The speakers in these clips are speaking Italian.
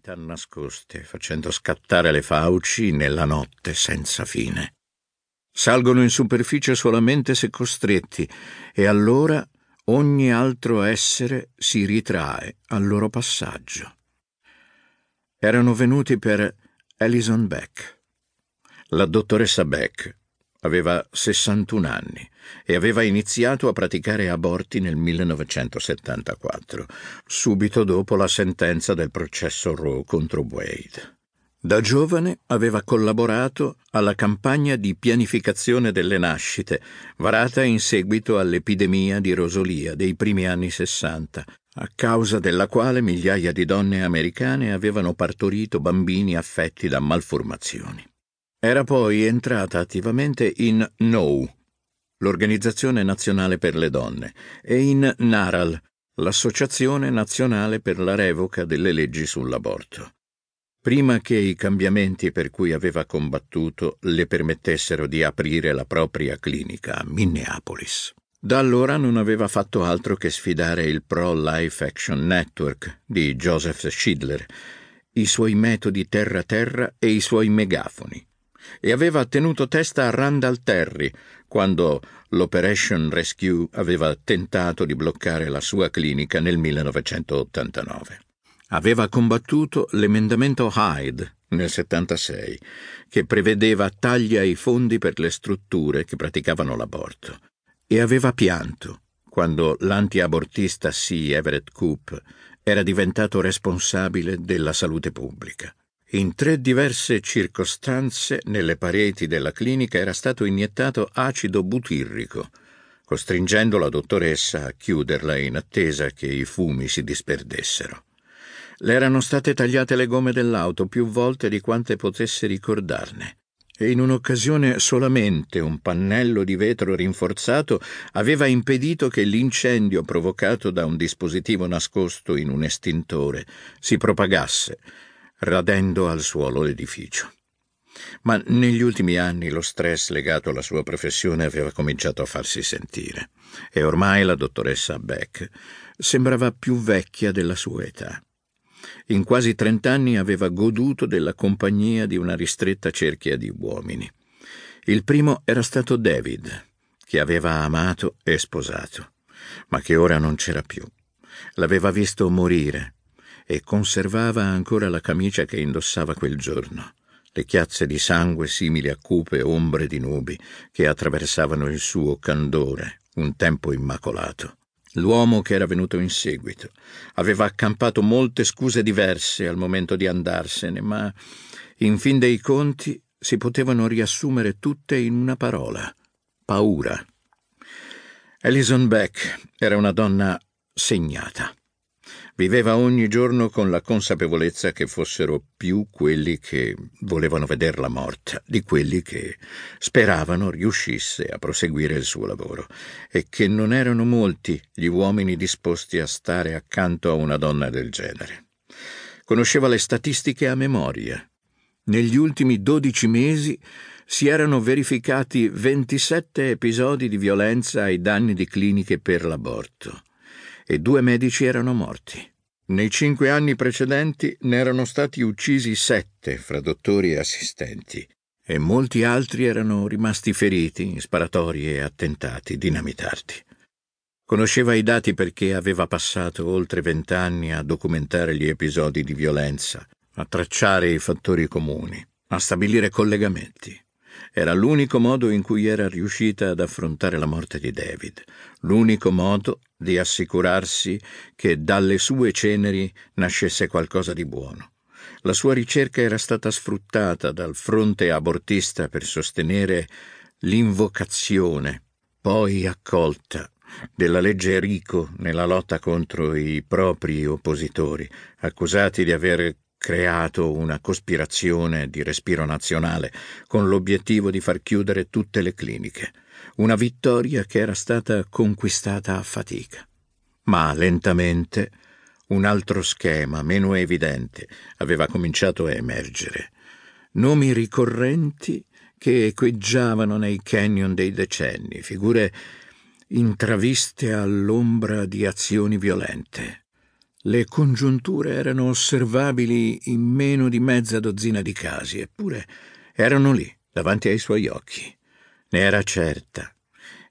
attività nascoste, facendo scattare le fauci nella notte senza fine. Salgono in superficie solamente se costretti, e allora ogni altro essere si ritrae al loro passaggio. Erano venuti per Alison Beck. La dottoressa Beck aveva 61 anni e aveva iniziato a praticare aborti nel 1974, subito dopo la sentenza del processo Roe contro Wade. Da giovane aveva collaborato alla campagna di pianificazione delle nascite, varata in seguito all'epidemia di rosolia dei primi anni Sessanta, a causa della quale migliaia di donne americane avevano partorito bambini affetti da malformazioni. Era poi entrata attivamente in NO, l'Organizzazione Nazionale per le Donne, e in NARAL, l'Associazione Nazionale per la Revoca delle leggi sull'aborto. Prima che i cambiamenti per cui aveva combattuto le permettessero di aprire la propria clinica a Minneapolis. Da allora non aveva fatto altro che sfidare il Pro-Life Action Network di Joseph Schindler, i suoi metodi terra-terra e i suoi megafoni e aveva tenuto testa a Randall Terry quando l'Operation Rescue aveva tentato di bloccare la sua clinica nel 1989. Aveva combattuto l'emendamento Hyde nel 76, che prevedeva tagli ai fondi per le strutture che praticavano l'aborto, e aveva pianto quando l'antiabortista C. Everett Koop era diventato responsabile della salute pubblica. In tre diverse circostanze nelle pareti della clinica era stato iniettato acido butirrico, costringendo la dottoressa a chiuderla in attesa che i fumi si disperdessero. Le erano state tagliate le gomme dell'auto più volte di quante potesse ricordarne e in un'occasione solamente un pannello di vetro rinforzato aveva impedito che l'incendio provocato da un dispositivo nascosto in un estintore si propagasse radendo al suolo l'edificio. Ma negli ultimi anni lo stress legato alla sua professione aveva cominciato a farsi sentire e ormai la dottoressa Beck sembrava più vecchia della sua età. In quasi trent'anni aveva goduto della compagnia di una ristretta cerchia di uomini. Il primo era stato David, che aveva amato e sposato, ma che ora non c'era più. L'aveva visto morire e conservava ancora la camicia che indossava quel giorno, le chiazze di sangue simili a cupe ombre di nubi che attraversavano il suo candore, un tempo immacolato. L'uomo che era venuto in seguito aveva accampato molte scuse diverse al momento di andarsene, ma in fin dei conti si potevano riassumere tutte in una parola: paura. Alison Beck era una donna segnata. Viveva ogni giorno con la consapevolezza che fossero più quelli che volevano vederla morta di quelli che speravano riuscisse a proseguire il suo lavoro e che non erano molti gli uomini disposti a stare accanto a una donna del genere. Conosceva le statistiche a memoria. Negli ultimi dodici mesi si erano verificati 27 episodi di violenza ai danni di cliniche per l'aborto e due medici erano morti. Nei cinque anni precedenti ne erano stati uccisi sette fra dottori e assistenti, e molti altri erano rimasti feriti in sparatorie e attentati dinamitati. Conosceva i dati perché aveva passato oltre vent'anni a documentare gli episodi di violenza, a tracciare i fattori comuni, a stabilire collegamenti. Era l'unico modo in cui era riuscita ad affrontare la morte di David, l'unico modo di assicurarsi che dalle sue ceneri nascesse qualcosa di buono. La sua ricerca era stata sfruttata dal fronte abortista per sostenere l'invocazione, poi accolta, della legge Rico nella lotta contro i propri oppositori, accusati di aver creato una cospirazione di respiro nazionale con l'obiettivo di far chiudere tutte le cliniche, una vittoria che era stata conquistata a fatica. Ma lentamente un altro schema, meno evidente, aveva cominciato a emergere. Nomi ricorrenti che echeggiavano nei canyon dei decenni, figure intraviste all'ombra di azioni violente. Le congiunture erano osservabili in meno di mezza dozzina di casi, eppure erano lì, davanti ai suoi occhi. Ne era certa,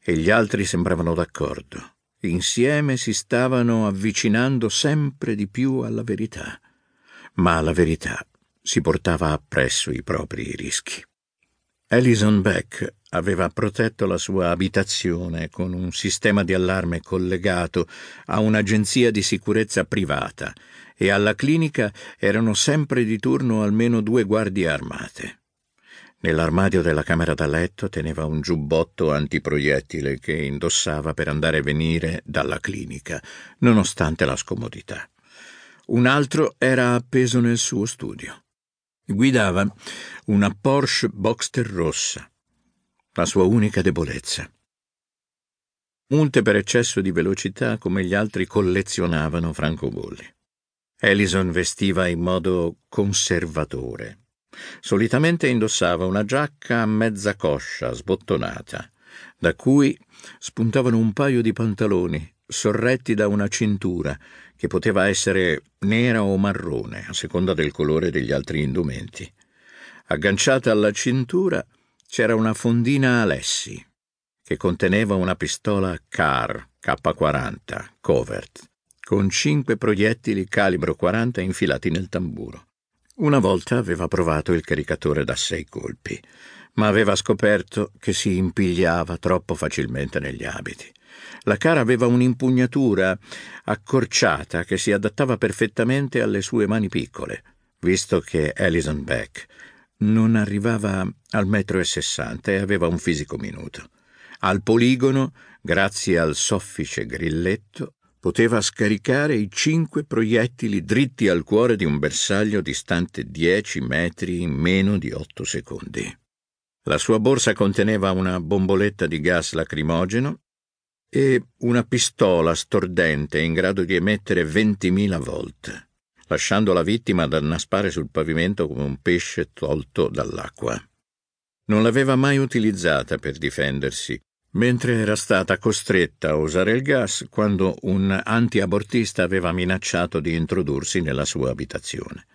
e gli altri sembravano d'accordo. Insieme si stavano avvicinando sempre di più alla verità. Ma la verità si portava appresso i propri rischi. Alison Beck aveva protetto la sua abitazione con un sistema di allarme collegato a un'agenzia di sicurezza privata e alla clinica erano sempre di turno almeno due guardie armate. Nell'armadio della camera da letto teneva un giubbotto antiproiettile che indossava per andare e venire dalla clinica, nonostante la scomodità. Un altro era appeso nel suo studio. Guidava una Porsche Boxster rossa, la sua unica debolezza. Multe per eccesso di velocità come gli altri collezionavano francobolli. Ellison vestiva in modo conservatore. Solitamente indossava una giacca a mezza coscia sbottonata, da cui spuntavano un paio di pantaloni sorretti da una cintura che poteva essere nera o marrone, a seconda del colore degli altri indumenti. Agganciata alla cintura c'era una fondina Alessi, che conteneva una pistola CAR K40 Covert, con cinque proiettili calibro 40 infilati nel tamburo. Una volta aveva provato il caricatore da sei colpi, ma aveva scoperto che si impigliava troppo facilmente negli abiti. La cara aveva un'impugnatura accorciata che si adattava perfettamente alle sue mani piccole, visto che Alison Beck non arrivava al metro e sessanta e aveva un fisico minuto. Al poligono, grazie al soffice grilletto, poteva scaricare i cinque proiettili dritti al cuore di un bersaglio distante dieci metri in meno di otto secondi. La sua borsa conteneva una bomboletta di gas lacrimogeno e una pistola stordente in grado di emettere 20.000 volt, lasciando la vittima ad annaspare sul pavimento come un pesce tolto dall'acqua. Non l'aveva mai utilizzata per difendersi, mentre era stata costretta a usare il gas quando un antiabortista aveva minacciato di introdursi nella sua abitazione.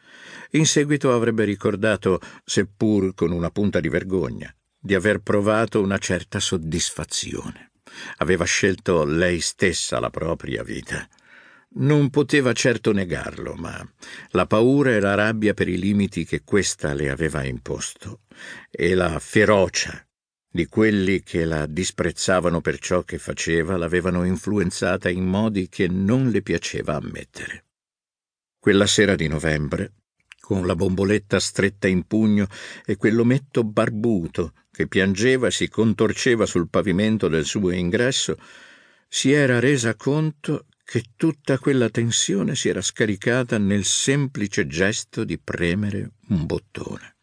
In seguito avrebbe ricordato, seppur con una punta di vergogna, di aver provato una certa soddisfazione. Aveva scelto lei stessa la propria vita. Non poteva certo negarlo, ma la paura e la rabbia per i limiti che questa le aveva imposto e la ferocia di quelli che la disprezzavano per ciò che faceva l'avevano influenzata in modi che non le piaceva ammettere. Quella sera di novembre, con la bomboletta stretta in pugno e quell'ometto barbuto che piangeva e si contorceva sul pavimento del suo ingresso, si era resa conto che tutta quella tensione si era scaricata nel semplice gesto di premere un bottone.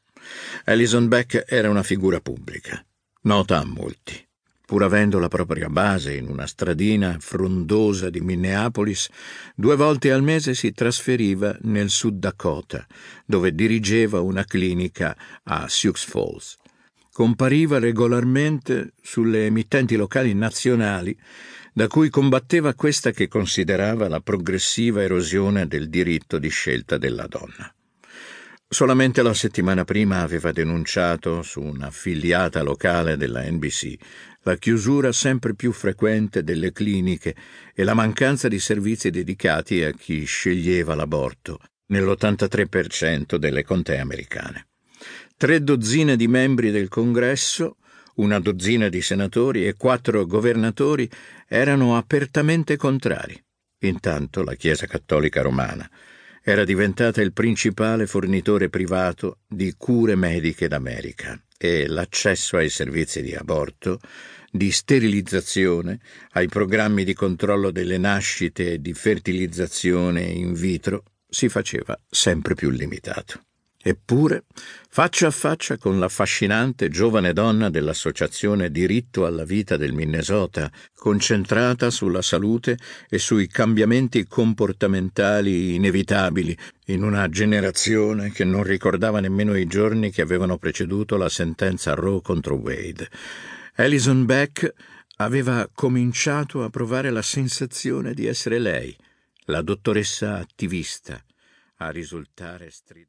Alison Beck era una figura pubblica, nota a molti. Pur avendo la propria base in una stradina frondosa di Minneapolis, due volte al mese si trasferiva nel Sud Dakota, dove dirigeva una clinica a Sioux Falls compariva regolarmente sulle emittenti locali nazionali, da cui combatteva questa che considerava la progressiva erosione del diritto di scelta della donna. Solamente la settimana prima aveva denunciato su un'affiliata locale della NBC la chiusura sempre più frequente delle cliniche e la mancanza di servizi dedicati a chi sceglieva l'aborto nell'83% delle contee americane tre dozzine di membri del Congresso, una dozzina di senatori e quattro governatori erano apertamente contrari. Intanto la Chiesa Cattolica Romana era diventata il principale fornitore privato di cure mediche d'America e l'accesso ai servizi di aborto, di sterilizzazione, ai programmi di controllo delle nascite e di fertilizzazione in vitro si faceva sempre più limitato. Eppure, faccia a faccia con l'affascinante giovane donna dell'Associazione Diritto alla Vita del Minnesota, concentrata sulla salute e sui cambiamenti comportamentali inevitabili in una generazione che non ricordava nemmeno i giorni che avevano preceduto la sentenza Roe contro Wade. Alison Beck aveva cominciato a provare la sensazione di essere lei, la dottoressa attivista, a risultare stridente.